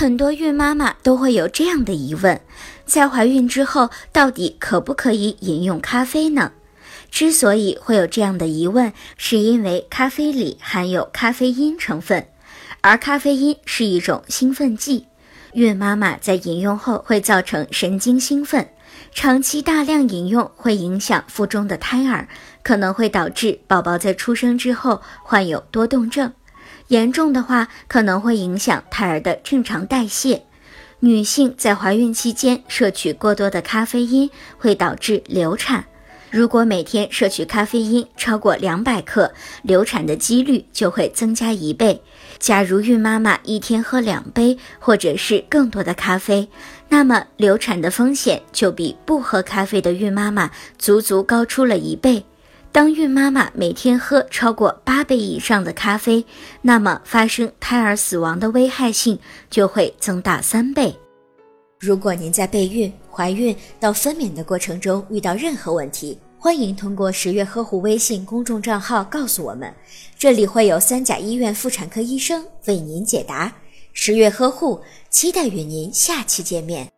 很多孕妈妈都会有这样的疑问：在怀孕之后，到底可不可以饮用咖啡呢？之所以会有这样的疑问，是因为咖啡里含有咖啡因成分，而咖啡因是一种兴奋剂，孕妈妈在饮用后会造成神经兴奋，长期大量饮用会影响腹中的胎儿，可能会导致宝宝在出生之后患有多动症。严重的话，可能会影响胎儿的正常代谢。女性在怀孕期间摄取过多的咖啡因，会导致流产。如果每天摄取咖啡因超过两百克，流产的几率就会增加一倍。假如孕妈妈一天喝两杯或者是更多的咖啡，那么流产的风险就比不喝咖啡的孕妈妈足足高出了一倍。当孕妈妈每天喝超过八杯以上的咖啡，那么发生胎儿死亡的危害性就会增大三倍。如果您在备孕、怀孕到分娩的过程中遇到任何问题，欢迎通过十月呵护微信公众账号告诉我们，这里会有三甲医院妇产科医生为您解答。十月呵护，期待与您下期见面。